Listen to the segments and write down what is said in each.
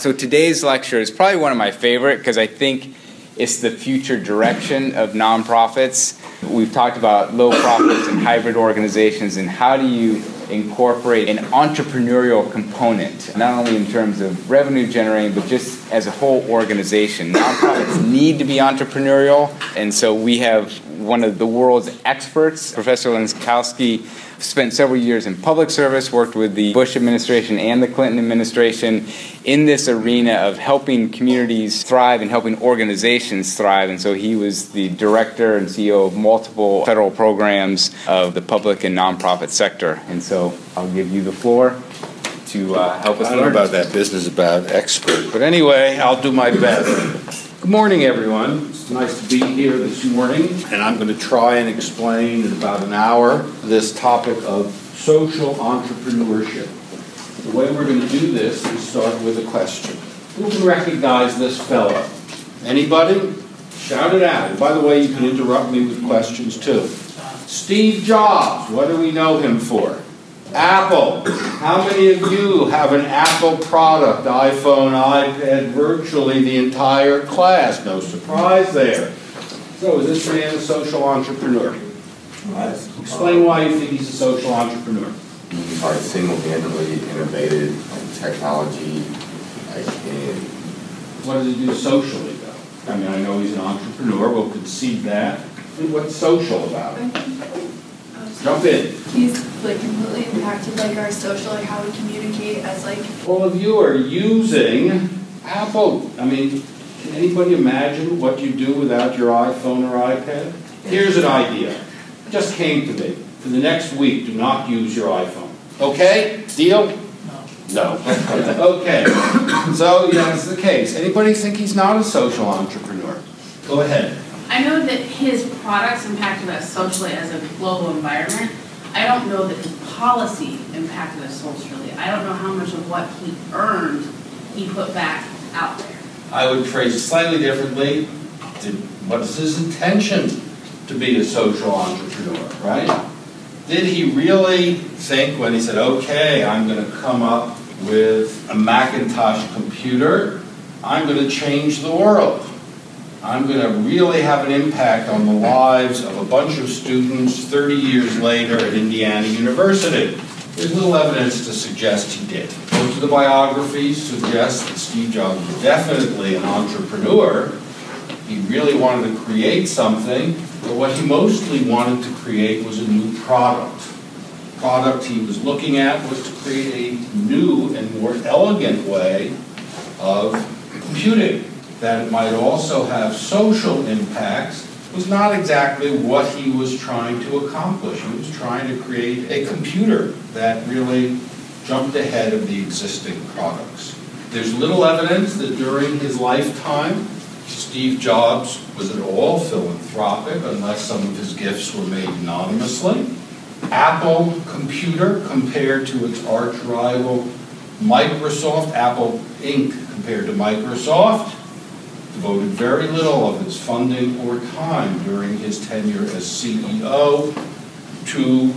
So today's lecture is probably one of my favorite because I think it's the future direction of nonprofits. We've talked about low profits and hybrid organizations and how do you incorporate an entrepreneurial component, not only in terms of revenue generating, but just as a whole organization. Nonprofits need to be entrepreneurial, and so we have one of the world's experts, Professor Lenkowsky, spent several years in public service, worked with the Bush administration and the Clinton administration in this arena of helping communities thrive and helping organizations thrive. And so he was the director and CEO of multiple federal programs of the public and nonprofit sector. And so I'll give you the floor to uh, help us I don't learn. know about that business about expert, but anyway, I'll do my best. Good morning, everyone. It's nice to be here this morning, and I'm going to try and explain in about an hour this topic of social entrepreneurship. The way we're going to do this is start with a question. Who can recognize this fellow? Anybody? Shout it out. And by the way, you can interrupt me with questions too. Steve Jobs, what do we know him for? Apple. How many of you have an Apple product, iPhone, iPad, virtually the entire class? No surprise there. So is this man a social entrepreneur? Explain why you think he's a social entrepreneur. are single-handedly innovated in technology like in What does he do socially, though? I mean, I know he's an entrepreneur, we'll concede that. And what's social about it? Jump in. He's like completely impacted like our social, like how we communicate as like All of you are using Apple. I mean, can anybody imagine what you do without your iPhone or iPad? Here's an idea. It just came to me. For the next week, do not use your iPhone. Okay? Deal? No. No. Okay. So, yeah, that's the case. Anybody think he's not a social entrepreneur? Go ahead. I know that his products impacted us socially as a global environment. I don't know that his policy impacted us socially. I don't know how much of what he earned he put back out there. I would phrase it slightly differently. What is his intention to be a social entrepreneur, right? Did he really think when he said, okay, I'm going to come up with a Macintosh computer, I'm going to change the world? I'm going to really have an impact on the lives of a bunch of students 30 years later at Indiana University. There's little evidence to suggest he did. Most of the biographies suggest that Steve Jobs was definitely an entrepreneur. He really wanted to create something, but what he mostly wanted to create was a new product. The product he was looking at was to create a new and more elegant way of computing that it might also have social impacts was not exactly what he was trying to accomplish. He was trying to create a computer that really jumped ahead of the existing products. There's little evidence that during his lifetime, Steve Jobs was at all philanthropic unless some of his gifts were made anonymously. Apple Computer compared to its arch rival Microsoft, Apple Inc. compared to Microsoft, devoted very little of his funding or time during his tenure as CEO to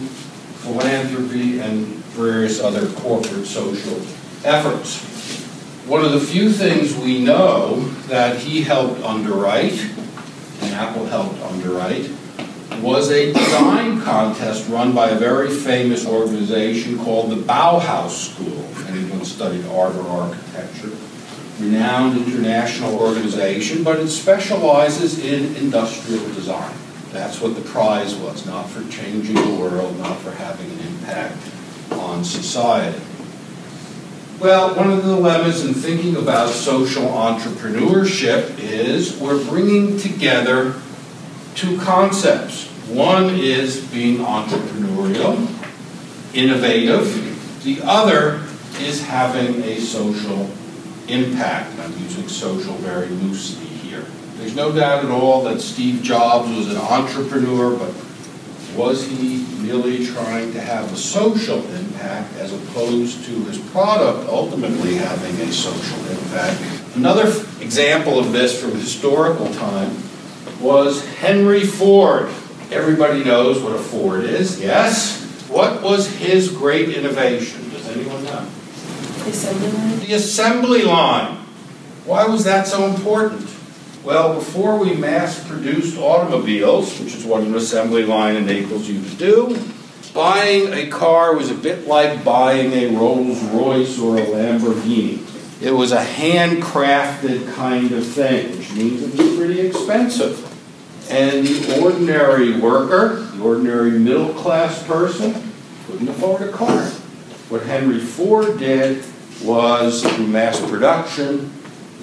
philanthropy and various other corporate social efforts. One of the few things we know that he helped underwrite, and Apple helped underwrite, was a design contest run by a very famous organization called the Bauhaus School. Anyone studied art or architecture, renowned international organization, but it specializes in industrial design. That's what the prize was, not for changing the world, not for having an impact on society. Well, one of the dilemmas in thinking about social entrepreneurship is we're bringing together two concepts. One is being entrepreneurial, innovative. The other is having a social impact. And I'm using social very loosely here. There's no doubt at all that Steve Jobs was an entrepreneur, but was he really trying to have a social impact as opposed to his product ultimately having a social impact? Another example of this from historical time was Henry Ford. Everybody knows what a Ford is, yes? What was his great innovation? Assembly line? The assembly line. Why was that so important? Well, before we mass-produced automobiles, which is what an assembly line enables you to do, buying a car was a bit like buying a Rolls Royce or a Lamborghini. It was a handcrafted kind of thing, which means it was pretty expensive. And the ordinary worker, the ordinary middle-class person, couldn't afford a car. What Henry Ford did was, through mass production,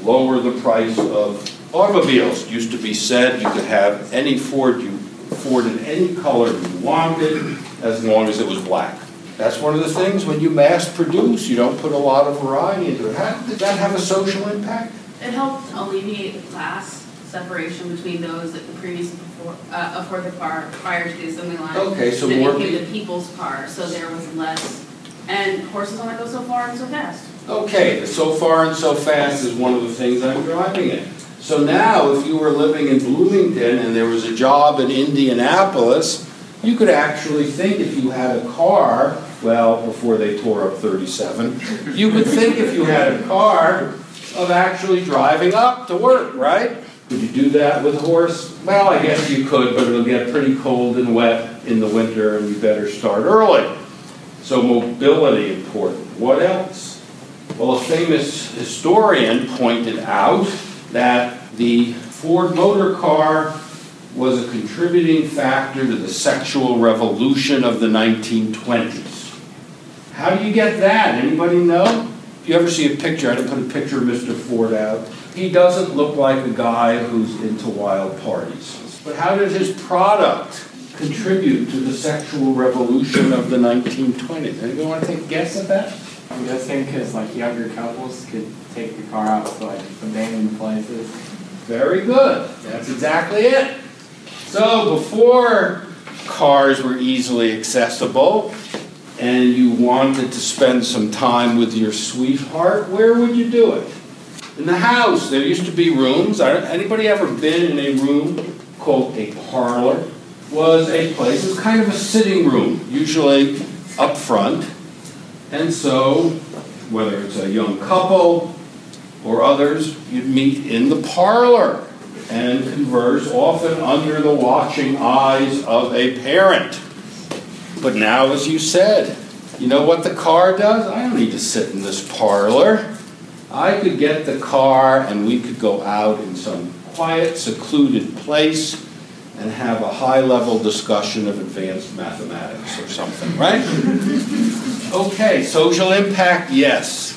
lower the price of automobiles. It used to be said you could have any Ford you Ford in any color you wanted, as long as it was black. That's one of the things when you mass produce, you don't put a lot of variety into it. How, did that have a social impact? It helped alleviate the class separation between those that the previous before, uh, afford the car prior to the assembly line. Okay, so more it became pe- the people's car, so there was less, and horses only go so far and so fast. Okay, the so far and so fast is one of the things I'm driving at. So now, if you were living in Bloomington and there was a job in Indianapolis, you could actually think if you had a car, well, before they tore up 37, you could think if you had a car of actually driving up to work, right? Could you do that with a horse? Well, I guess you could, but it'll get pretty cold and wet in the winter and you better start early. So mobility important. What else? Well, a famous historian pointed out that the Ford motor car was a contributing factor to the sexual revolution of the 1920s. How do you get that? Anybody know? If you ever see a picture, I didn't put a picture of Mr. Ford out. He doesn't look like a guy who's into wild parties. But how did his product contribute to the sexual revolution of the 1920s? Anybody want to take a guess at that? I'm guessing because like younger couples could take the car out to like abandoned places. Very good. That's exactly it. So before cars were easily accessible and you wanted to spend some time with your sweetheart, where would you do it? In the house. There used to be rooms. I don't- Anybody ever been in a room called a parlor? Was a place, it was kind of a sitting room, usually up front. And so, whether it's a young couple or others, you'd meet in the parlor and converse, often under the watching eyes of a parent. But now, as you said, you know what the car does? I don't need to sit in this parlor. I could get the car and we could go out in some quiet, secluded place and have a high level discussion of advanced mathematics or something, right? Okay, social impact, yes.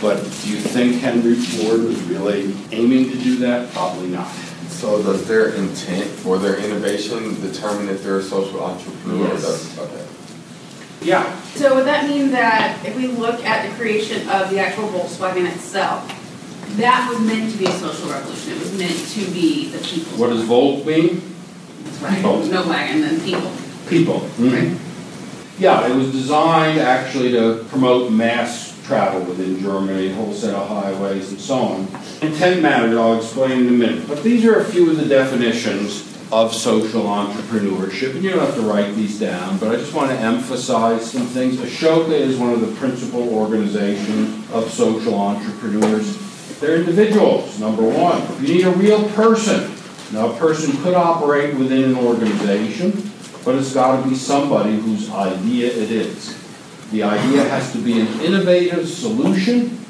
But do you think Henry Ford was really aiming to do that? Probably not. So does their intent or their innovation determine if they're a social entrepreneur? or Yes. does- Okay. Yeah, So would that mean that if we look at the creation of the actual Volkswagen itself, that was meant to be a social revolution, it was meant to be the people's. what does Volk mean? Right, Volk. no wagon, then people. People. Mm-hmm. Right. Yeah, it was designed actually to promote mass travel within Germany, a whole set of highways and so on. Intent matters, I'll explain in a minute. But these are a few of the definitions of social entrepreneurship. And you don't have to write these down, but I just want to emphasize some things. Ashoka is one of the principal organizations of social entrepreneurs. They're individuals, number one. You need a real person. Now, a person could operate within an organization, but it's got to be somebody whose idea it is. The idea has to be an innovative solution,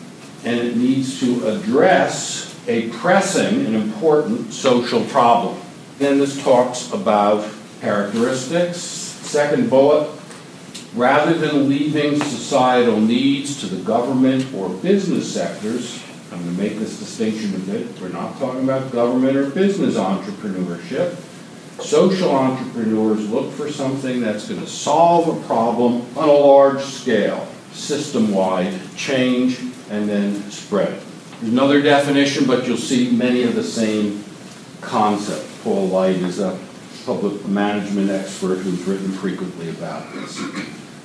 and it needs to address a pressing and important social problem. Then this talks about characteristics. Second bullet, rather than leaving societal needs to the government or business sectors, I'm going to make this distinction a bit. We're not talking about government or business entrepreneurship. Social entrepreneurs look for something that's going to solve a problem on a large scale, system-wide, change, and then spread it. There's another definition, but you'll see many of the same concepts. Paul Light is a public management expert who's written frequently about this.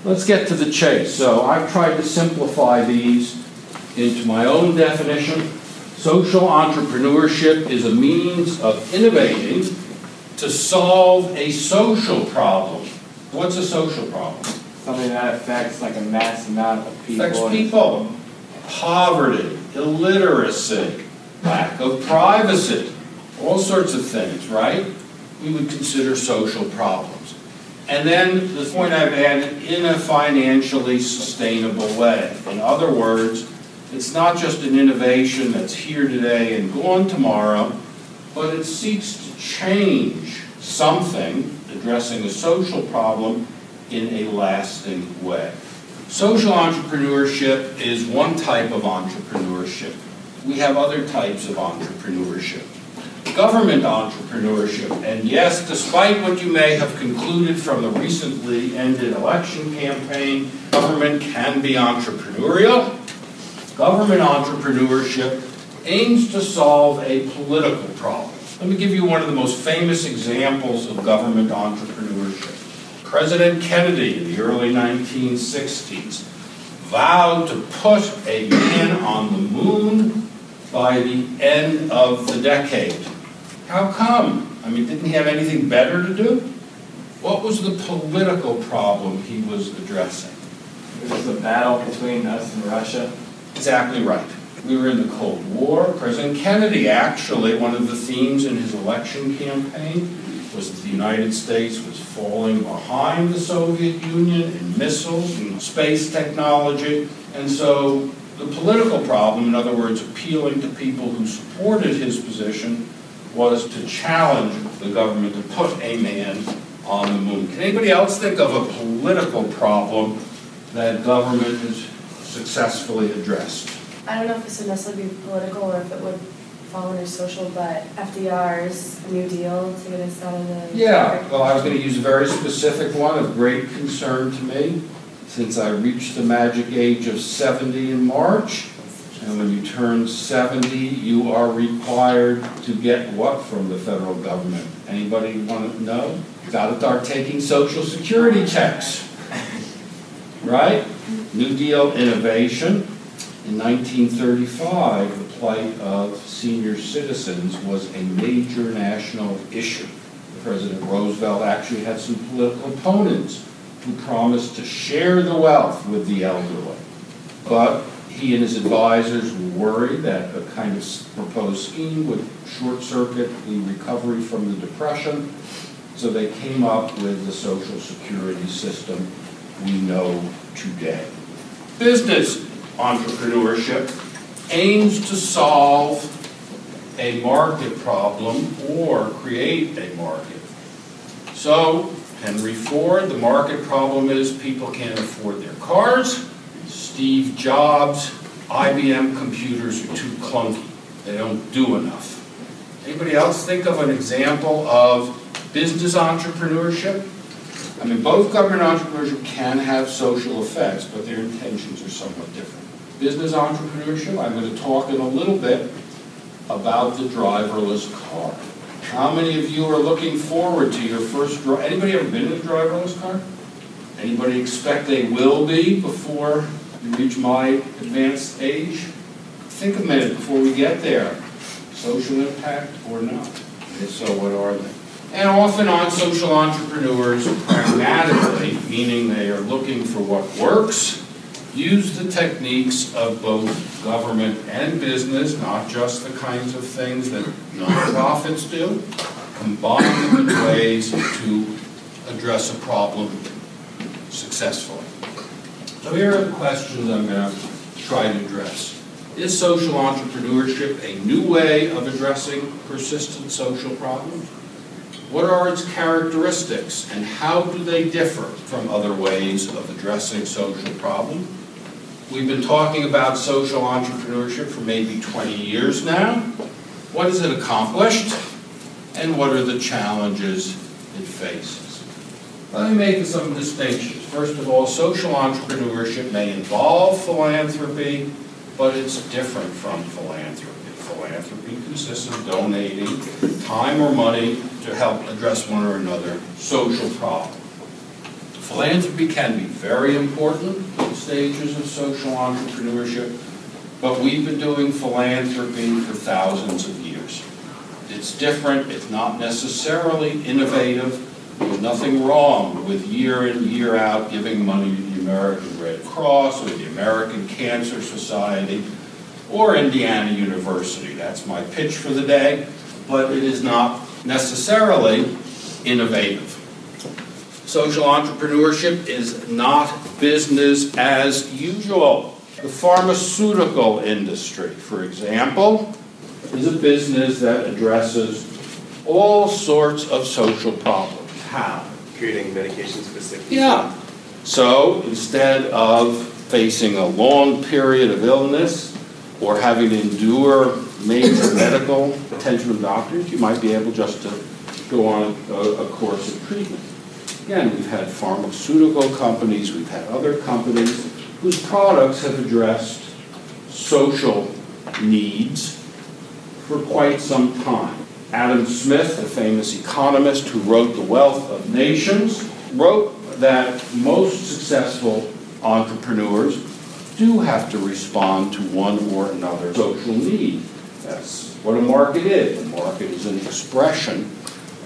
Let's get to the chase. So I've tried to simplify these into my own definition. Social entrepreneurship is a means of innovating to solve a social problem. What's a social problem? Something that affects like a mass amount of people. Affects people. poverty, illiteracy, lack of privacy, all sorts of things, right? We would consider social problems. And then the point I've added, in a financially sustainable way. In other words, it's not just an innovation that's here today and gone tomorrow, but it seeks to change something, addressing a social problem, in a lasting way. Social entrepreneurship is one type of entrepreneurship. We have other types of entrepreneurship. Government entrepreneurship, and yes, despite what you may have concluded from the recently ended election campaign, government can be entrepreneurial. Government entrepreneurship aims to solve a political problem. Let me give you one of the most famous examples of government entrepreneurship. President Kennedy in the early 1960s vowed to put a man on the moon by the end of the decade. How come? I mean, didn't he have anything better to do? What was the political problem he was addressing? It was a battle between us and Russia. Exactly right. We were in the Cold War. President Kennedy, actually, one of the themes in his election campaign was that the United States was falling behind the Soviet Union in missiles and space technology. And so the political problem, in other words, appealing to people who supported his position, was to challenge the government to put a man on the moon. Can anybody else think of a political problem that government has successfully addressed? I don't know if this would necessarily be political or if it would fall under social, but FDR's New Deal to get us out of the. Yeah, well, I was going to use a very specific one of great concern to me, since I reached the magic age of 70 in March. And when you turn 70, you are required to get what from the federal government? Anybody want to know? Got to start taking social security checks. Right? New Deal innovation. In 1935, the plight of senior citizens was a major national issue. President Roosevelt actually had some political opponents who promised to share the wealth with the elderly. But he and his advisors were worried that a kind of proposed scheme would short circuit the recovery from the Depression. So they came up with the Social Security system we know today. Business entrepreneurship aims to solve a market problem or create a market. So, Henry Ford, the market problem is people can't afford their cars. Steve Jobs, IBM computers are too clunky. They don't do enough. Anybody else think of an example of business entrepreneurship? I mean, both government entrepreneurship can have social effects, but their intentions are somewhat different. Business entrepreneurship, I'm going to talk in a little bit about the driverless car. How many of you are looking forward to your first drive? Anybody ever been in a driverless car? Anybody expect they will be before you reach my advanced age? Think a minute before we get there. Social impact or not? If so, what are they? And often on social entrepreneurs, pragmatically, meaning they are looking for what works, use the techniques of both government and business, not just the kinds of things that nonprofits do, combine them in ways to address a problem successfully. So here are the questions I'm going to try to address. Is social entrepreneurship a new way of addressing persistent social problems? What are its characteristics and how do they differ from other ways of addressing social problems? We've been talking about social entrepreneurship for maybe 20 years now. What has it accomplished? And what are the challenges it faces? Let me make some distinctions. First of all, social entrepreneurship may involve philanthropy, but it's different from philanthropy. Philanthropy consists of donating time or money to help address one or another social problem. Philanthropy can be very important in stages of social entrepreneurship, but we've been doing philanthropy for thousands of years. It's different, it's not necessarily innovative, there's nothing wrong with year in, year out giving money to the American Red Cross or the American Cancer Society or Indiana University. That's my pitch for the day, but it is not necessarily innovative. Social entrepreneurship is not business as usual. The pharmaceutical industry, for example, is a business that addresses all sorts of social problems. How? creating medications specifically. Yeah. So instead of facing a long period of illness or having to endure major medical attention from doctors, you might be able just to go on a, a course of treatment. Again, we've had pharmaceutical companies, we've had other companies whose products have addressed social needs for quite some time. Adam Smith, the famous economist who wrote The Wealth of Nations, wrote that most successful entrepreneurs do have to respond to one or another social need. That's what a market is. A market is an expression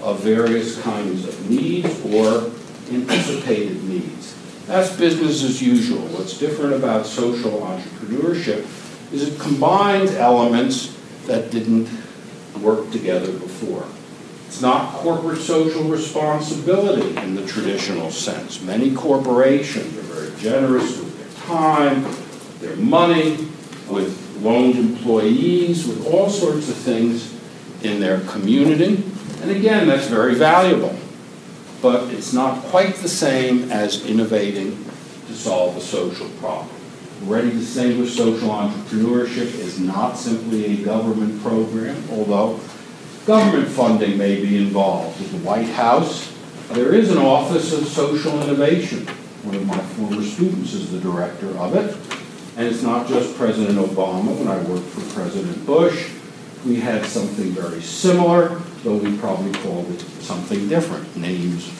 of various kinds of needs or anticipated needs. That's business as usual. What's different about social entrepreneurship is it combines elements that didn't work together before. It's not corporate social responsibility in the traditional sense. Many corporations are very generous with their time, their money, with loaned employees, with all sorts of things in their community. And again, that's very valuable. But it's not quite the same as innovating to solve a social problem. Ready to Distinguished Social Entrepreneurship is not simply a government program, although government funding may be involved. At the White House, there is an Office of Social Innovation. One of my former students is the director of it. And it's not just President Obama. When I worked for President Bush, we had something very similar, though we probably called it something different. Names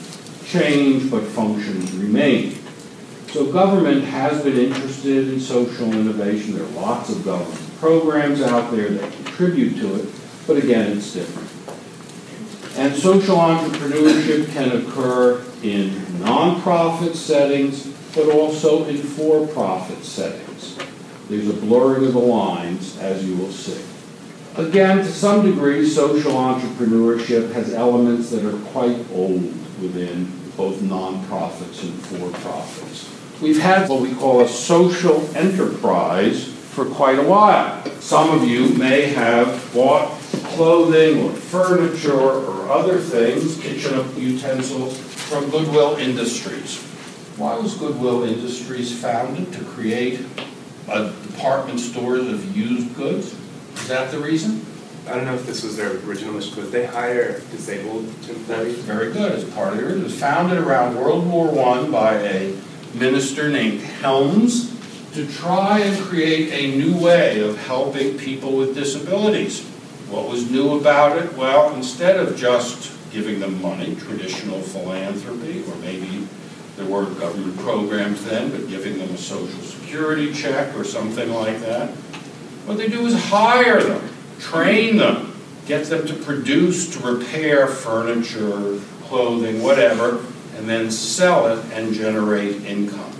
change, but functions remain. So government has been interested in social innovation. There are lots of government programs out there that contribute to it, but again, it's different. And social entrepreneurship can occur in nonprofit settings, but also in for-profit settings. There's a blurring of the lines, as you will see. Again, to some degree, social entrepreneurship has elements that are quite old within both nonprofits and for-profits. We've had what we call a social enterprise for quite a while. Some of you may have bought clothing or furniture or other things, kitchen utensils, from Goodwill Industries. Why was Goodwill Industries founded? To create a department stores of used goods? Is that the reason? I don't know if this was their original mission, but they hire disabled employees. Very good, as part of it. It was founded around World War I by a minister named Helms to try and create a new way of helping people with disabilities. What was new about it? Well, instead of just giving them money, traditional philanthropy, or maybe there weren't government programs then, but giving them a social security check or something like that, what they do is hire them, train them, get them to produce, to repair furniture, clothing, whatever, and then sell it and generate income.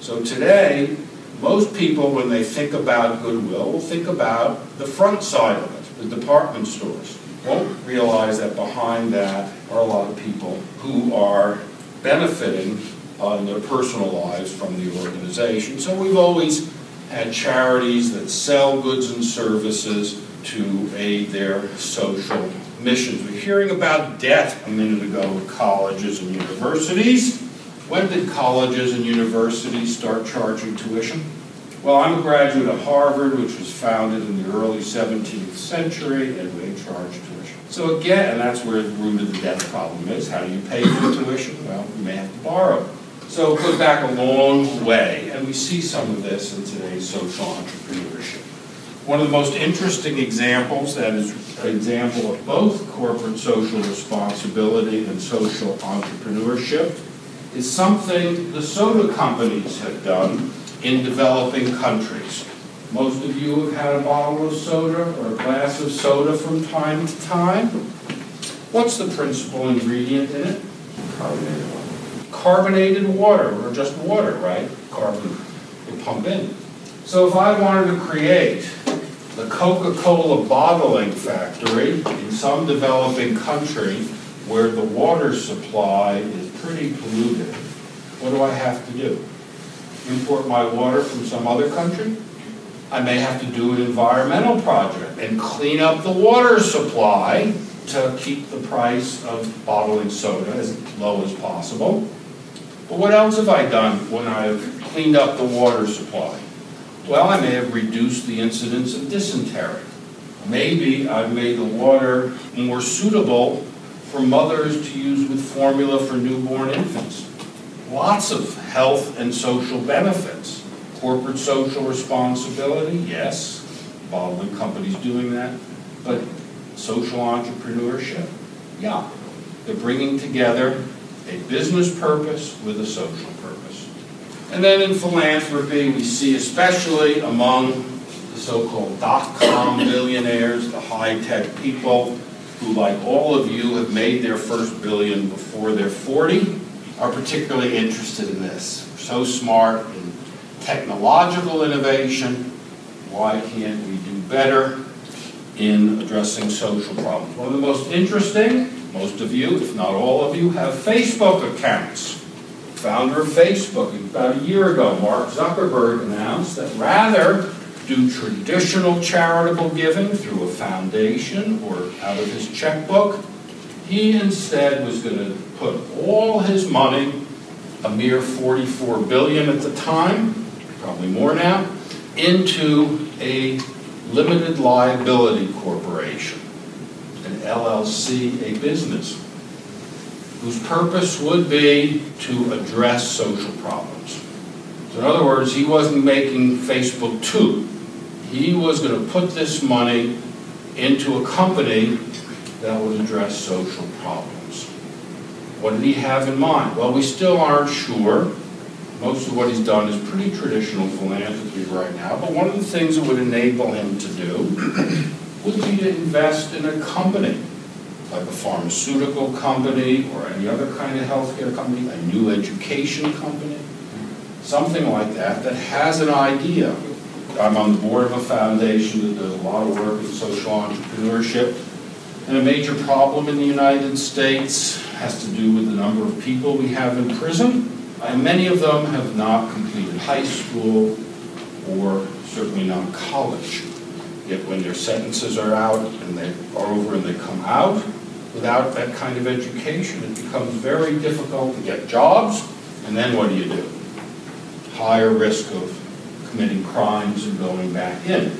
So today, most people, when they think about Goodwill, will think about the front side of it, the department stores. Won't realize that behind that are a lot of people who are benefiting uh, in their personal lives from the organization. So we've always had charities that sell goods and services to aid their social missions. We're hearing about debt a minute ago at colleges and universities. When did colleges and universities start charging tuition? Well, I'm a graduate of Harvard, which was founded in the early 17th century, and they charge tuition. So again, and that's where the root of the debt problem is. How do you pay for tuition? Well, you may have to borrow. So it goes back a long way, and we see some of this in today's social entrepreneurship. One of the most interesting examples that is an example of both corporate social responsibility and social entrepreneurship is something the soda companies have done in developing countries. Most of you have had a bottle of soda or a glass of soda from time to time. What's the principal ingredient in it? Carbonated. Carbonated water, or just water, right? Carbon you pump in. So if I wanted to create the Coca-Cola bottling factory in some developing country where the water supply is pretty polluted, what do I have to do? Import my water from some other country? I may have to do an environmental project and clean up the water supply to keep the price of bottling soda as low as possible. But what else have I done when I've cleaned up the water supply? Well, I may have reduced the incidence of dysentery. Maybe I've made the water more suitable for mothers to use with formula for newborn infants. Lots of health and social benefits. Corporate social responsibility, yes, bottling companies doing that. But social entrepreneurship, yeah. They're bringing together a business purpose with a social purpose. And then in philanthropy, we see especially among the so-called dot-com billionaires, the high-tech people, who like all of you have made their first billion before they're 40, are particularly interested in this. So smart in technological innovation, why can't we do better in addressing social problems? One of the most interesting, most of you, if not all of you, have Facebook accounts. Founder of Facebook, about a year ago, Mark Zuckerberg announced that rather do traditional charitable giving through a foundation or out of his checkbook. He instead was going to put all his money, a mere 44 billion at the time, probably more now, into a limited liability corporation, LLC, a business, whose purpose would be to address social problems. So in other words, he wasn't making Facebook 2 he was going to put this money into a company that would address social problems. What did he have in mind? Well, we still aren't sure. Most of what he's done is pretty traditional philanthropy right now, but one of the things it would enable him to do would be to invest in a company, like a pharmaceutical company or any other kind of healthcare company, a new education company, something like that, that has an idea I'm on the board of a foundation that does a lot of work in social entrepreneurship. And a major problem in the United States has to do with the number of people we have in prison. And many of them have not completed high school or certainly not college. Yet when their sentences are out and they are over and they come out, without that kind of education, it becomes very difficult to get jobs. And then what do you do? Higher risk of committing crimes and going back in.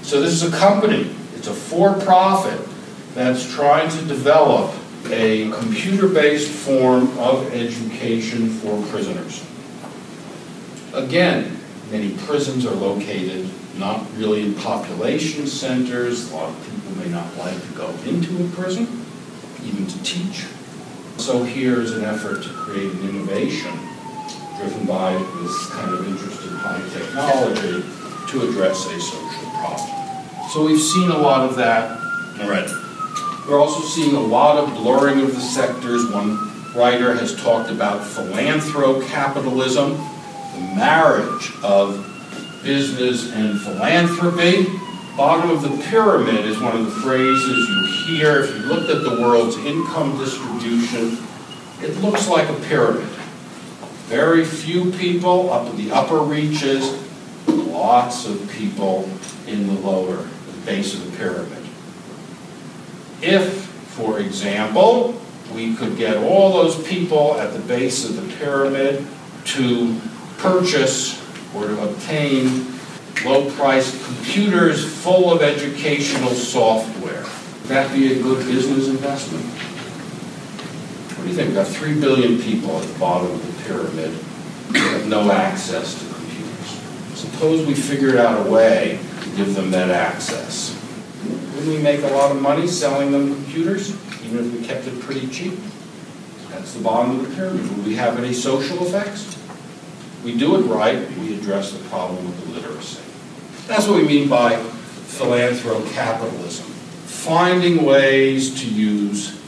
So this is a company, it's a for-profit that's trying to develop a computer-based form of education for prisoners. Again, many prisons are located not really in population centers. A lot of people may not like to go into a prison, even to teach. So here's an effort to create an innovation driven by this kind of interest in high technology to address a social problem. So we've seen a lot of that already. We're also seeing a lot of blurring of the sectors. One writer has talked about philanthrocapitalism, marriage of business and philanthropy. Bottom of the pyramid is one of the phrases you hear. If you looked at the world's income distribution, it looks like a pyramid. Very few people up in the upper reaches, lots of people in the lower, the base of the pyramid. If, for example, we could get all those people at the base of the pyramid to purchase or to obtain low-priced computers full of educational software. Would that be a good business investment? What do you think? We've got 3 billion people at the bottom of the pyramid who have no access to computers. Suppose we figured out a way to give them that access. Wouldn't we make a lot of money selling them computers, even if we kept it pretty cheap? That's the bottom of the pyramid. Would we have any social effects? We do it right, we address the problem of illiteracy. That's what we mean by philanthrocapitalism. Finding ways to use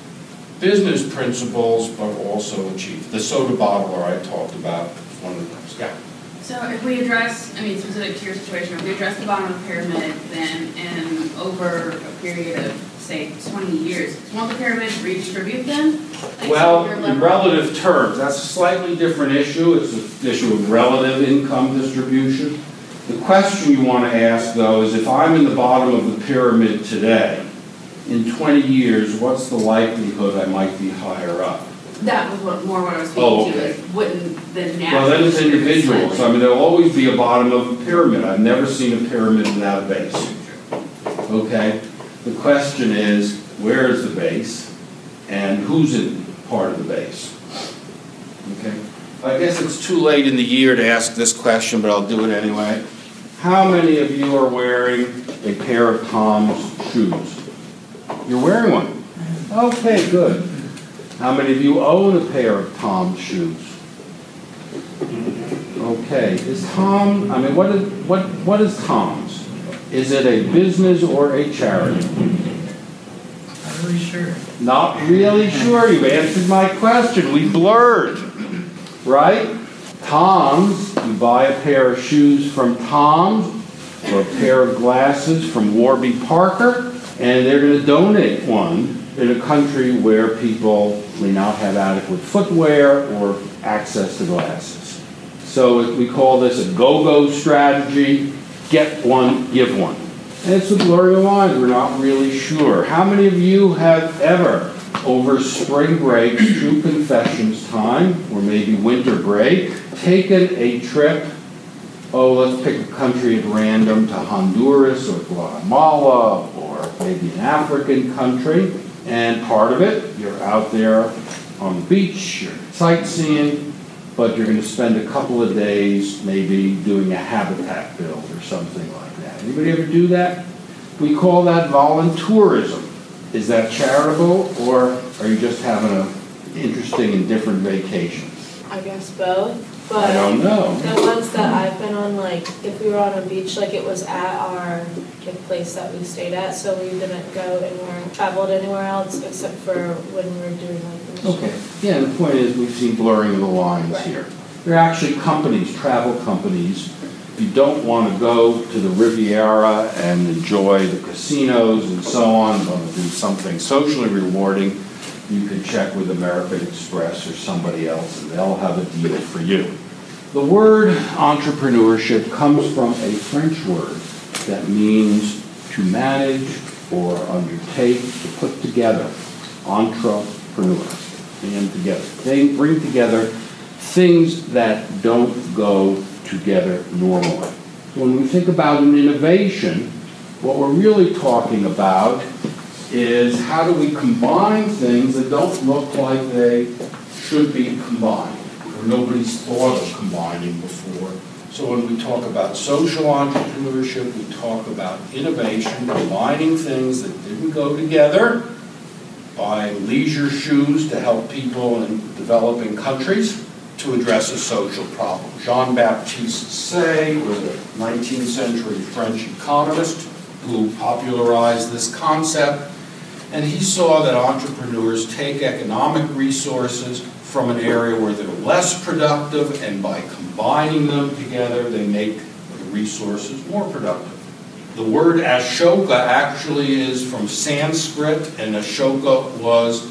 business principles, but also achieve. The soda bottler I talked about, is one of those, yeah. So if we address, I mean, specific to your situation, if we address the bottom of the pyramid, then, and over a period of, say, twenty years, won't the pyramid redistribute them? Like, Well, in relative terms, that's a slightly different issue, it's an issue of relative income distribution. The question you want to ask, though, is if I'm in the bottom of the pyramid today, in 20 years, what's the likelihood I might be higher up? That was what, more what I was Oh, speaking to, okay. is wouldn't the Well, then it's individuals, I mean, there'll always be a bottom of the pyramid, I've never seen a pyramid without a base. Okay? The question is, where is the base, and who's in part of the base? Okay? I guess it's too late in the year to ask this question, but I'll do it anyway. How many of you are wearing a pair of Tom's shoes? You're wearing one? Okay, good. How many of you own a pair of Tom's shoes? Okay, is Tom, I mean, what is, what, what is Tom's? Is it a business or a charity? Not really sure. Not really sure, you answered my question, we blurred, right? Tom's, you buy a pair of shoes from Tom's, or a pair of glasses from Warby Parker, and they're gonna donate one in a country where people may not have adequate footwear or access to glasses. So we call this a go-go strategy, get one, give one. And it's a blurry line, we're not really sure. How many of you have ever, over spring break, true confessions time, or maybe winter break, taken a trip, oh, let's pick a country at random, to Honduras or Guatemala, or maybe an African country, and part of it, you're out there on the beach, you're sightseeing, but you're gonna spend a couple of days maybe doing a habitat build or something like that. Anybody ever do that? We call that voluntourism. Is that charitable, or are you just having an interesting and different vacation? I guess both, I don't know. the ones that I've been on, like, if we were on a beach, like, it was at our, like, place that we stayed at, so we didn't go anywhere, traveled anywhere else except for when we were doing like the mission. Okay, yeah, the point is, we've seen blurring of the lines Right. here. There are actually companies, travel companies, if you don't want to go to the Riviera and enjoy the casinos and so on, want to do something socially rewarding, you can check with American Express or somebody else, and they'll have a deal for you. The word entrepreneurship comes from a French word that means to manage or undertake, to put together, entrepreneur, and together. They bring together things that don't go together normally. So when we think about an innovation, what we're really talking about is how do we combine things that don't look like they should be combined, or nobody's thought of combining before. So when we talk about social entrepreneurship, we talk about innovation, combining things that didn't go together, buying leisure shoes to help people in developing countries to address a social problem. Jean-Baptiste Say was a 19th century French economist who popularized this concept, and he saw that entrepreneurs take economic resources from an area where they're less productive, and by combining them together, they make the resources more productive. The word Ashoka actually is from Sanskrit, and Ashoka was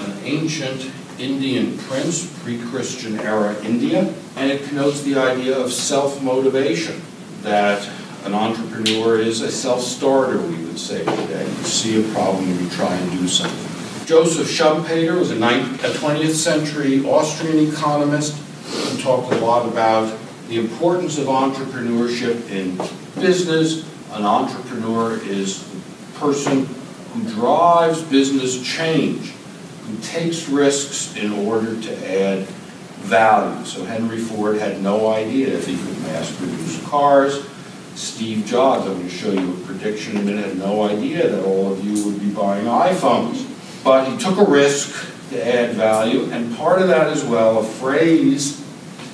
an ancient Indian prince, pre-Christian era India, and it connotes the idea of self-motivation, that an entrepreneur is a self-starter, we would say today. You see a problem and you try and do something. Joseph Schumpeter was a nine- a 20th century Austrian economist who talked a lot about the importance of entrepreneurship in business. An entrepreneur is a person who drives business change, who takes risks in order to add value. So Henry Ford had no idea if he could mass produce cars. Steve Jobs, I'm going to show you a prediction in a minute, had no idea that all of you would be buying iPhones. But he took a risk to add value, and part of that as well, a phrase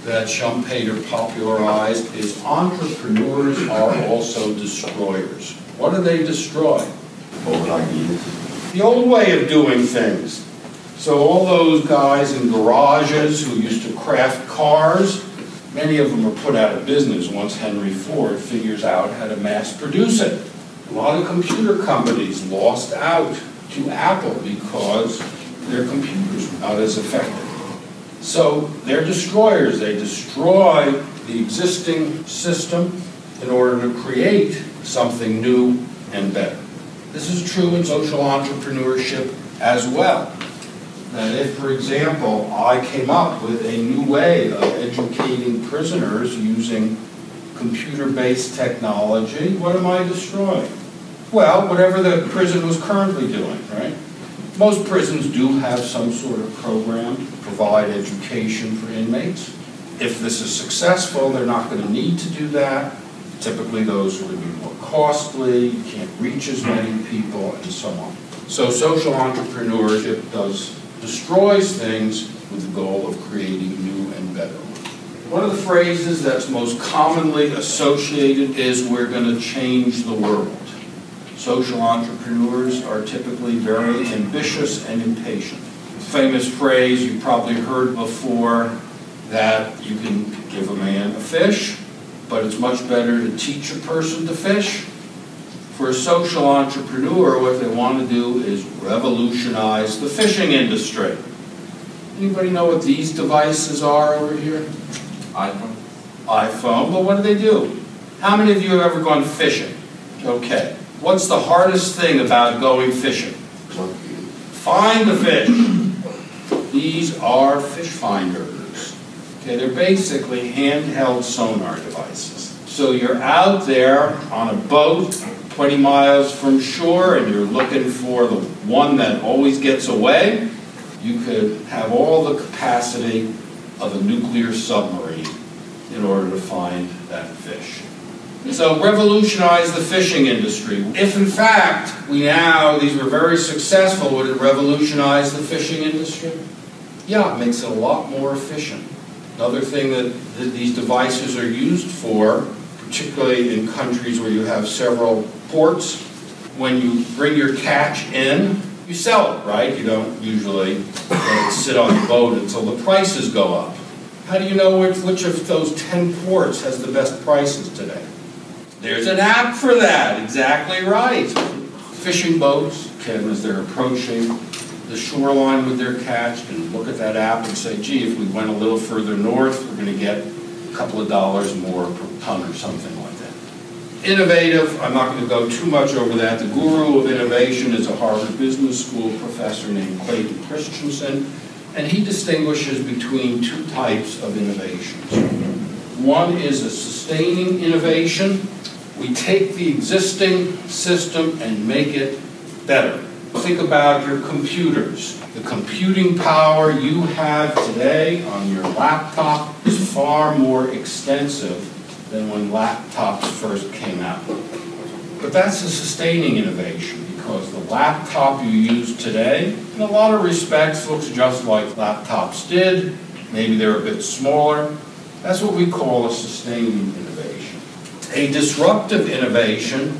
that Schumpeter popularized is entrepreneurs are also destroyers. What do they destroy? Old ideas. The old way of doing things. So all those guys in garages who used to craft cars, many of them are put out of business once Henry Ford figures out how to mass produce it. A lot of computer companies lost out to Apple because their computers were not as effective. So they're destroyers. They destroy the existing system in order to create something new and better. This is true in social entrepreneurship as well. That if, for example, I came up with a new way of educating prisoners using computer-based technology, what am I destroying? Well, whatever the prison was currently doing, right? Most prisons do have some sort of program to provide education for inmates. If this is successful, they're not going to need to do that. Typically, those to be more costly, you can't reach as many people, and so on. So social entrepreneurship does destroys things with the goal of creating new and better ones. One of the phrases that's most commonly associated is we're going to change the world. Social entrepreneurs are typically very ambitious and impatient. Famous phrase you probably heard before that you can give a man a fish, but it's much better to teach a person to fish. For a social entrepreneur, what they want to do is revolutionize the fishing industry. Anybody know what these devices are over here? iPhone? iPhone, but what do they do? How many of you have ever gone fishing? Okay. What's the hardest thing about going fishing? Find the fish. These are fish finders. Okay, they're basically handheld sonar devices. So you're out there on a boat 20 miles from shore and you're looking for the one that always gets away. You could have all the capacity of a nuclear submarine in order to find that fish. So revolutionize the fishing industry. If in fact we now, these were very successful, would it revolutionize the fishing industry? Yeah, it makes it a lot more efficient. Another thing that, that these devices are used for, particularly in countries where you have several ports, when you bring your catch in, you sell it, right? You don't usually let it sit on the boat until the prices go up. How do you know which, which of those 10 ports has the best prices today? There's an app for that, exactly right. Fishing boats can, as they're approaching the shoreline with their catch, can look at that app and say, gee, if we went a little further north, we're going to get a couple of dollars more per ton or something. Innovative, I'm not going to go too much over that. The guru of innovation is a Harvard Business School professor named Clayton Christensen, and he distinguishes between two types of innovations. One is a sustaining innovation. We take the existing system and make it better. Think about your computers. The computing power you have today on your laptop is far more extensive than when laptops first came out. But that's a sustaining innovation because the laptop you use today, in a lot of respects, looks just like laptops did. Maybe they're a bit smaller. That's what we call a sustaining innovation. A disruptive innovation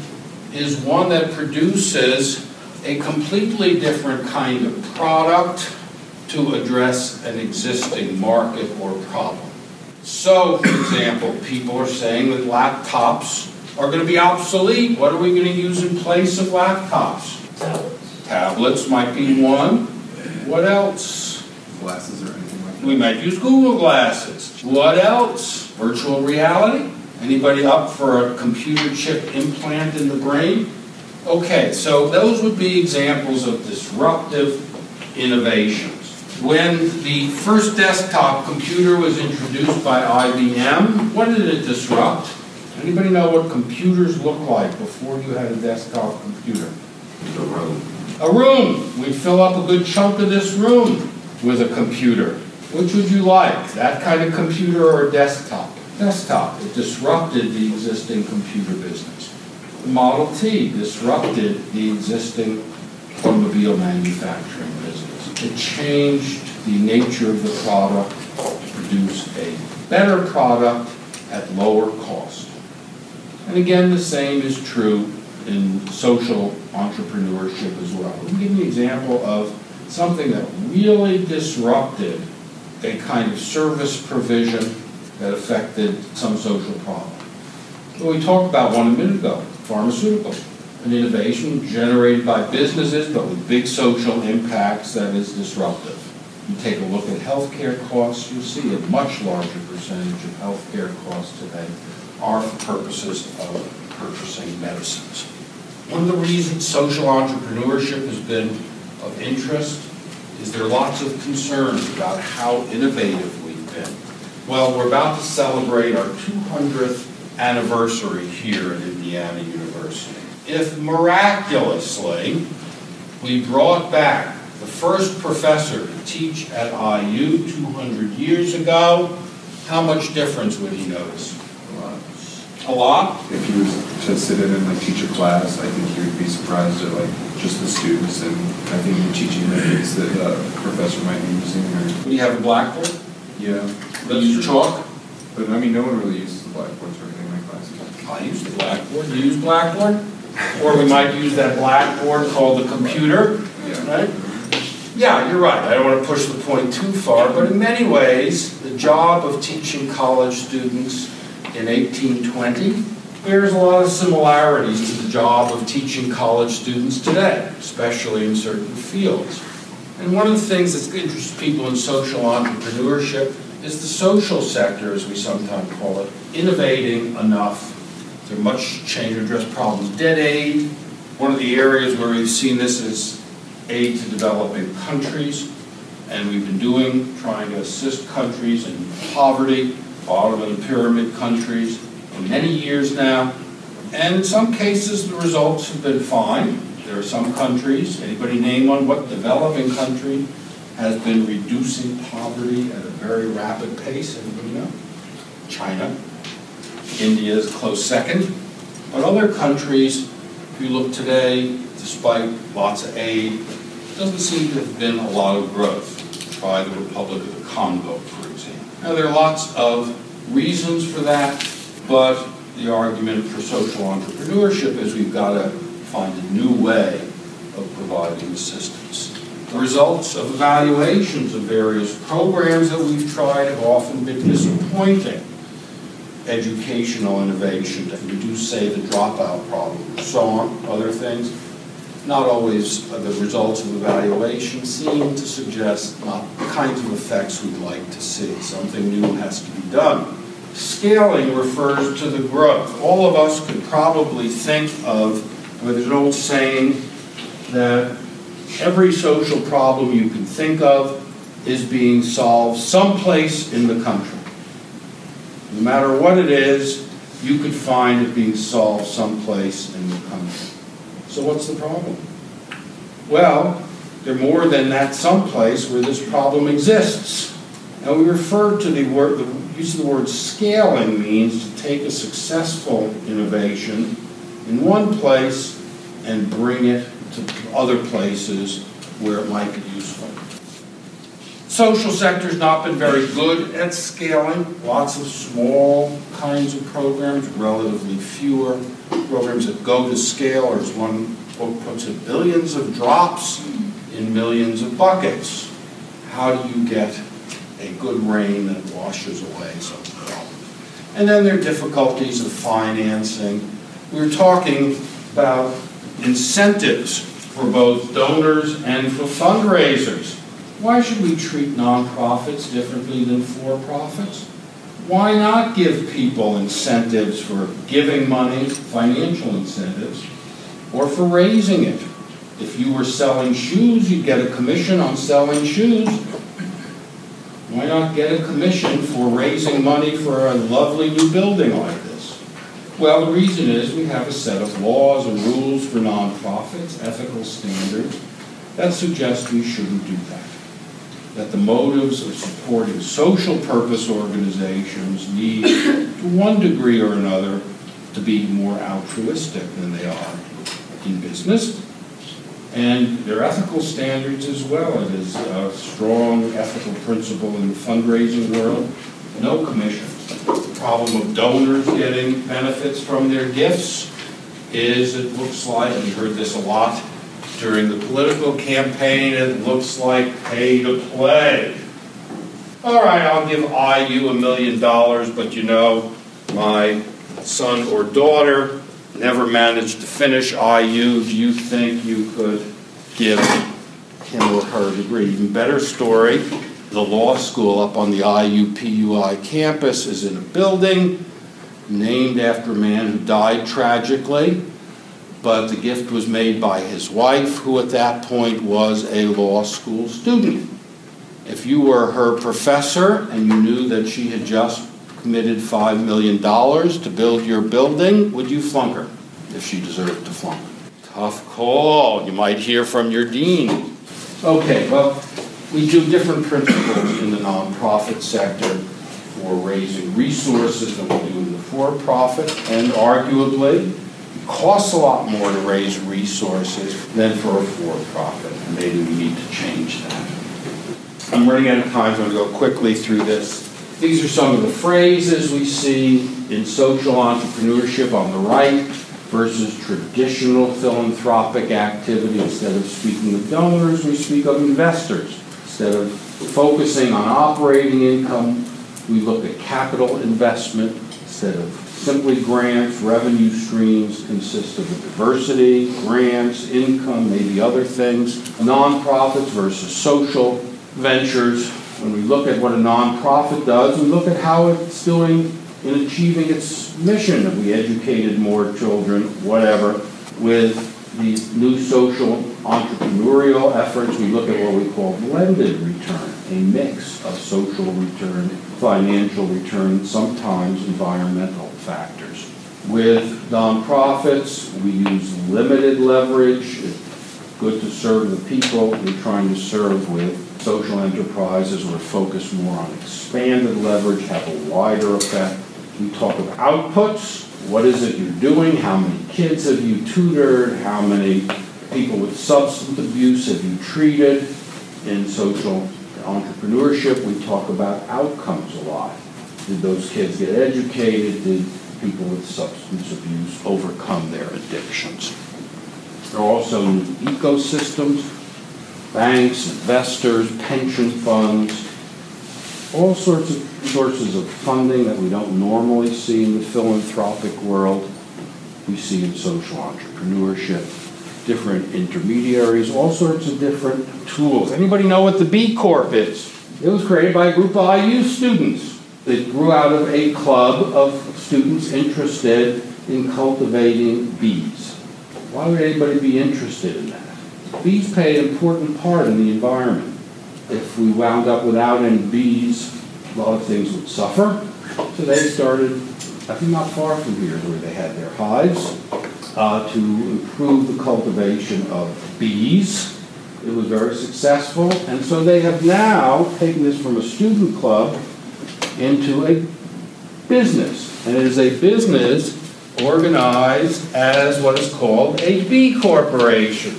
is one that produces a completely different kind of product to address an existing market or problem. So, for example, people are saying that laptops are going to be obsolete. What are we going to use in place of laptops? Tablets. Tablets might be one. What else? Glasses or anything like that? We might use Google Glasses. What else? Virtual reality? Anybody up for a computer chip implant in the brain? Okay, so those would be examples of disruptive innovations. When the first desktop computer was introduced by IBM, what did it disrupt? Anybody know what computers looked like before you had a desktop computer? The room. A room. We'd fill up a good chunk of this room with a computer. Which would you like, that kind of computer or a desktop? Desktop. It disrupted the existing computer business. The Model T disrupted the existing automobile manufacturing business. It changed the nature of the product to produce a better product at lower cost. And again, the same is true in social entrepreneurship as well. Let me give you an example of something that really disrupted a kind of service provision that affected some social problem. Well, we talked about one a minute ago, pharmaceuticals, an innovation generated by businesses but with big social impacts that is disruptive. You take a look at healthcare costs, you see a much larger percentage of healthcare costs today are for purposes of purchasing medicines. One of the reasons social entrepreneurship has been of interest is there are lots of concerns about how innovative we've been. Well, we're about to celebrate our 200th anniversary here at Indiana University. If miraculously we brought back the first professor to teach at IU 200 years ago, how much difference would he notice? A lot? If he was to sit in and like teach a class, I think he would be surprised at like just the students and I think the teaching methods that the professor might be using or, Do you have a blackboard? yeah. Do you chalk? But I mean, no one really uses the blackboards or anything in my classes. I use the blackboard. Do you use blackboard? Or we might use that blackboard called the computer, right? Yeah, you're right. I don't want to push the point too far, but in many ways, the job of teaching college students in 1820 bears a lot of similarities to the job of teaching college students today, especially in certain fields. And one of the things that interests people in social entrepreneurship is the social sector, as we sometimes call it, innovating enough. There much change to address problems. Debt aid, one of the areas where we've seen this is aid to developing countries, and we've been doing, trying to assist countries in poverty, bottom of the pyramid countries, for many years now. And in some cases, the results have been fine. There are some countries, anybody name one, what developing country has been reducing poverty at a very rapid pace, anybody know? China. India is close second. But other countries, if you look today, despite lots of aid, doesn't seem to have been a lot of growth. Try the Republic of the Congo, for example. Now, there are lots of reasons for that, but the argument for social entrepreneurship is we've got to find a new way of providing assistance. The results of evaluations of various programs that we've tried have often been disappointing. Educational innovation to reduce, say, the dropout problem, so on, other things. Not always uh, the results of evaluation seem to suggest not the kinds of effects we'd like to see. Something new has to be done. Scaling refers to the growth. All of us could probably think of, there's an old saying that every social problem you can think of is being solved someplace in the country. No matter what it is, you could find it being solved someplace in the country. So what's the problem? Well, they're more than that someplace where this problem exists. Now, we refer to the word, the use of the word scaling means to take a successful innovation in one place and bring it to other places where it might be useful. Social sector's not been very good at scaling. Lots of small kinds of programs, relatively fewer programs that go to scale, or as one quote puts it, billions of drops in millions of buckets. How do you get a good rain that washes away some problem? And then there are difficulties of financing. We're talking about incentives for both donors and for fundraisers. Why should we treat nonprofits differently than for-profits? Why not give people incentives for giving money, financial incentives, or for raising it? If you were selling shoes, you'd get a commission on selling shoes. Why not get a commission for raising money for a lovely new building like this? Well, the reason is we have a set of laws and rules for nonprofits, ethical standards, that suggest we shouldn't do that. That the motives of supporting social purpose organizations need, to one degree or another, to be more altruistic than they are in business. And their ethical standards as well. It is a strong ethical principle in the fundraising world. No commission. The problem of donors getting benefits from their gifts is it looks like, we heard this a lot during the political campaign, it looks like pay to play. All right, I'll give IU a million dollars, but you know, my son or daughter never managed to finish IU. Do you think you could give him or her a degree? Even better story, the law school up on the IUPUI campus is in a building named after a man who died tragically, but the gift was made by his wife, who at that point was a law school student. If you were her professor and you knew that she had just committed $5 million to build your building, would you flunk her if she deserved to flunk? Tough call. You might hear from your dean. Okay, well, we do different principles in the nonprofit sector for raising resources than we do in the for-profit, and arguably, costs a lot more to raise resources than for a for-profit. And maybe we need to change that. I'm running out of time, so I'm going to go quickly through this. These are some of the phrases we see in social entrepreneurship on the right versus traditional philanthropic activity. Instead of speaking of donors, we speak of investors. Instead of focusing on operating income, we look at capital investment. Instead of simply grants, revenue streams consist of diversity, grants, income, maybe other things. Nonprofits versus social ventures. When we look at what a nonprofit does, we look at how it's doing in achieving its mission that we educated more children, whatever. With these new social entrepreneurial efforts, we look at what we call blended return, a mix of social return, financial return, sometimes environmental factors. With nonprofits, we use limited leverage. It's good to serve the people we're trying to serve with social enterprises we're focused more on expanded leverage, have a wider effect. We talk of outputs. What is it you're doing? How many kids have you tutored? How many people with substance abuse have you treated? In social entrepreneurship, we talk about outcomes a lot. Did those kids get educated? Did people with substance abuse overcome their addictions? There are also new ecosystems banks, investors, pension funds, all sorts of sources of funding that we don't normally see in the philanthropic world. We see in social entrepreneurship, different intermediaries, all sorts of different tools. Anybody know what the B Corp is? It was created by a group of IU students. It grew out of a club of students interested in cultivating bees. Why would anybody be interested in that? bees play an important part in the environment. If we wound up without any bees, a lot of things would suffer. So they started, I think not far from here, where they had their hives, uh, to improve the cultivation of bees. It was very successful, and so they have now taken this from a student club into a business. And it is a business organized as what is called a B corporation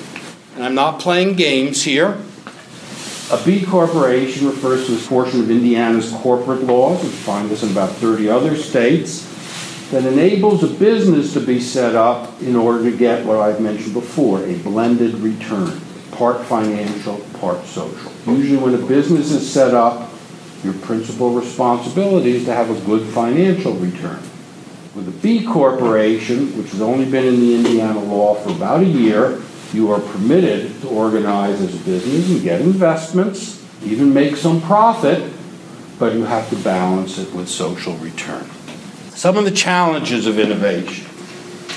and I'm not playing games here. A B corporation refers to a portion of Indiana's corporate laws, we find this in about 30 other states, that enables a business to be set up in order to get what I've mentioned before a blended return, part financial, part social. Usually, when a business is set up, your principal responsibility is to have a good financial return. With a B corporation, which has only been in the Indiana law for about a year, you are permitted to organize as a business and get investments, even make some profit, but you have to balance it with social return. Some of the challenges of innovation.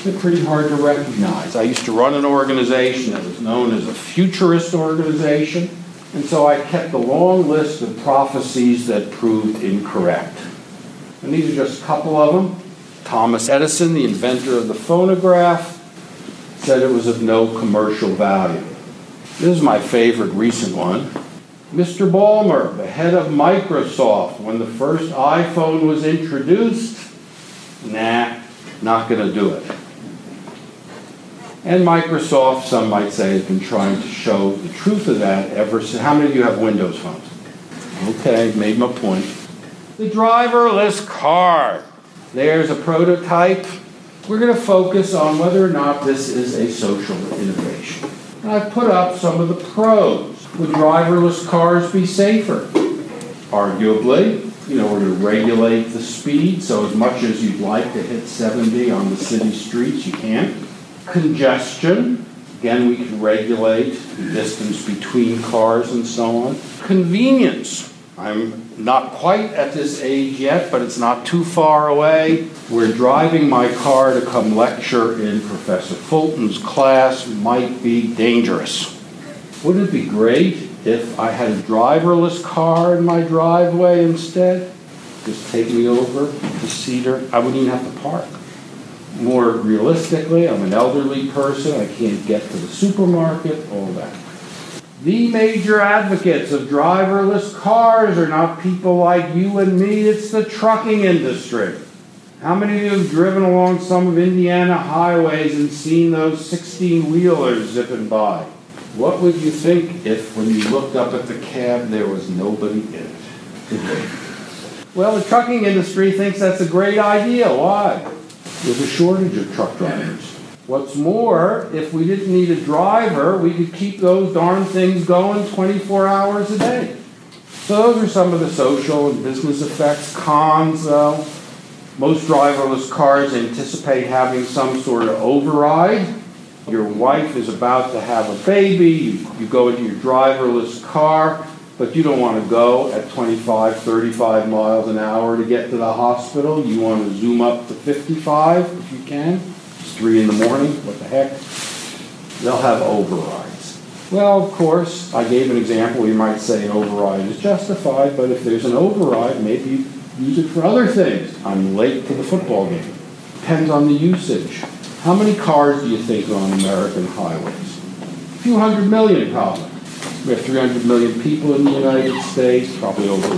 They're pretty hard to recognize. I used to run an organization that was known as a futurist organization, and so I kept a long list of prophecies that proved incorrect. And these are just a couple of them. Thomas Edison, the inventor of the phonograph, said it was of no commercial value. This is my favorite recent one. Mr. Ballmer, the head of Microsoft, when the first iPhone was introduced, nah, not going to do it. And Microsoft, some might say, has been trying to show the truth of that ever since. How many of you have Windows phones? Okay, made my point. The driverless car. There's a prototype we're going to focus on whether or not this is a social innovation. And I've put up some of the pros. Would driverless cars be safer? Arguably, you know, we're going to regulate the speed, so as much as you'd like to hit 70 on the city streets, you can't. Congestion, again, we can regulate the distance between cars and so on. Convenience, I'm not quite at this age yet, but it's not too far away. We're driving my car to come lecture in Professor Fulton's class might be dangerous. Wouldn't it be great if I had a driverless car in my driveway instead? Just take me over to Cedar. I wouldn't even have to park. More realistically, I'm an elderly person. I can't get to the supermarket, all that. The major advocates of driverless cars are not people like you and me, it's the trucking industry. How many of you have driven along some of Indiana highways and seen those 16 wheelers zipping by? What would you think if, when you looked up at the cab, there was nobody in it? Well, the trucking industry thinks that's a great idea. Why? There's a shortage of truck drivers. What's more, if we didn't need a driver, we could keep those darn things going 24 hours a day. So those are some of the social and business effects. Cons, though, most driverless cars anticipate having some sort of override. Your wife is about to have a baby, you, you go into your driverless car, but you don't want to go at 25, 35 miles an hour to get to the hospital. You want to zoom up to 55 if you can. It's 3 in the morning, what the heck? They'll have overrides. Well, of course, I gave an example. You might say an override is justified, but if there's an override, maybe use it for other things. I'm late to the football game. Depends on the usage. How many cars do you think are on American highways? A few hundred million, probably. We have 300 million people in the United States, probably over,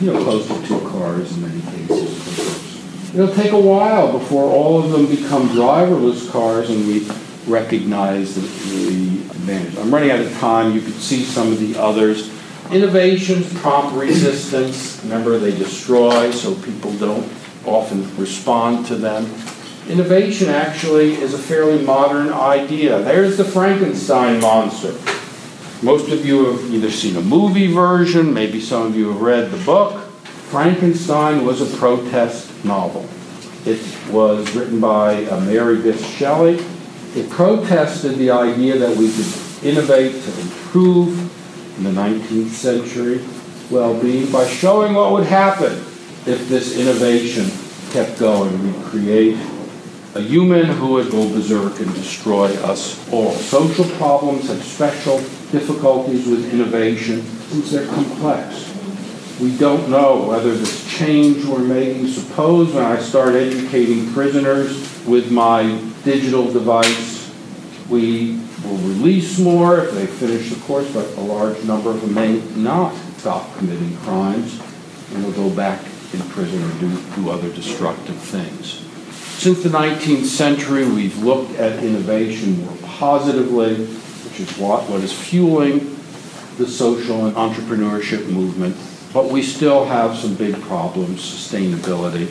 you know, close to two cars in many cases. It'll take a while before all of them become driverless cars and we recognize the, the advantage. I'm running out of time. You can see some of the others. Innovations, prompt resistance. Remember, they destroy, so people don't often respond to them. Innovation actually is a fairly modern idea. There's the Frankenstein monster. Most of you have either seen a movie version, maybe some of you have read the book. Frankenstein was a protest novel. It was written by uh, Mary Bysshe Shelley. It protested the idea that we could innovate to improve in the 19th century well-being by showing what would happen if this innovation kept going. We'd create a human who would go berserk and destroy us all. Social problems have special difficulties with innovation since they're complex. We don't know whether this change we're making, suppose when I start educating prisoners with my digital device, we will release more if they finish the course, but a large number of them may not stop committing crimes and will go back in prison or do, do other destructive things. Since the 19th century, we've looked at innovation more positively, is what, what is fueling the social and entrepreneurship movement. But we still have some big problems, sustainability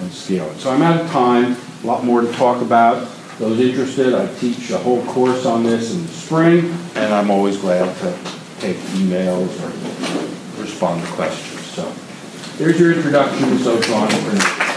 and scaling. So I'm out of time, a lot more to talk about. Those interested, I teach a whole course on this in the spring, and I'm always glad to take emails or respond to questions. So there's your introduction to social entrepreneurship.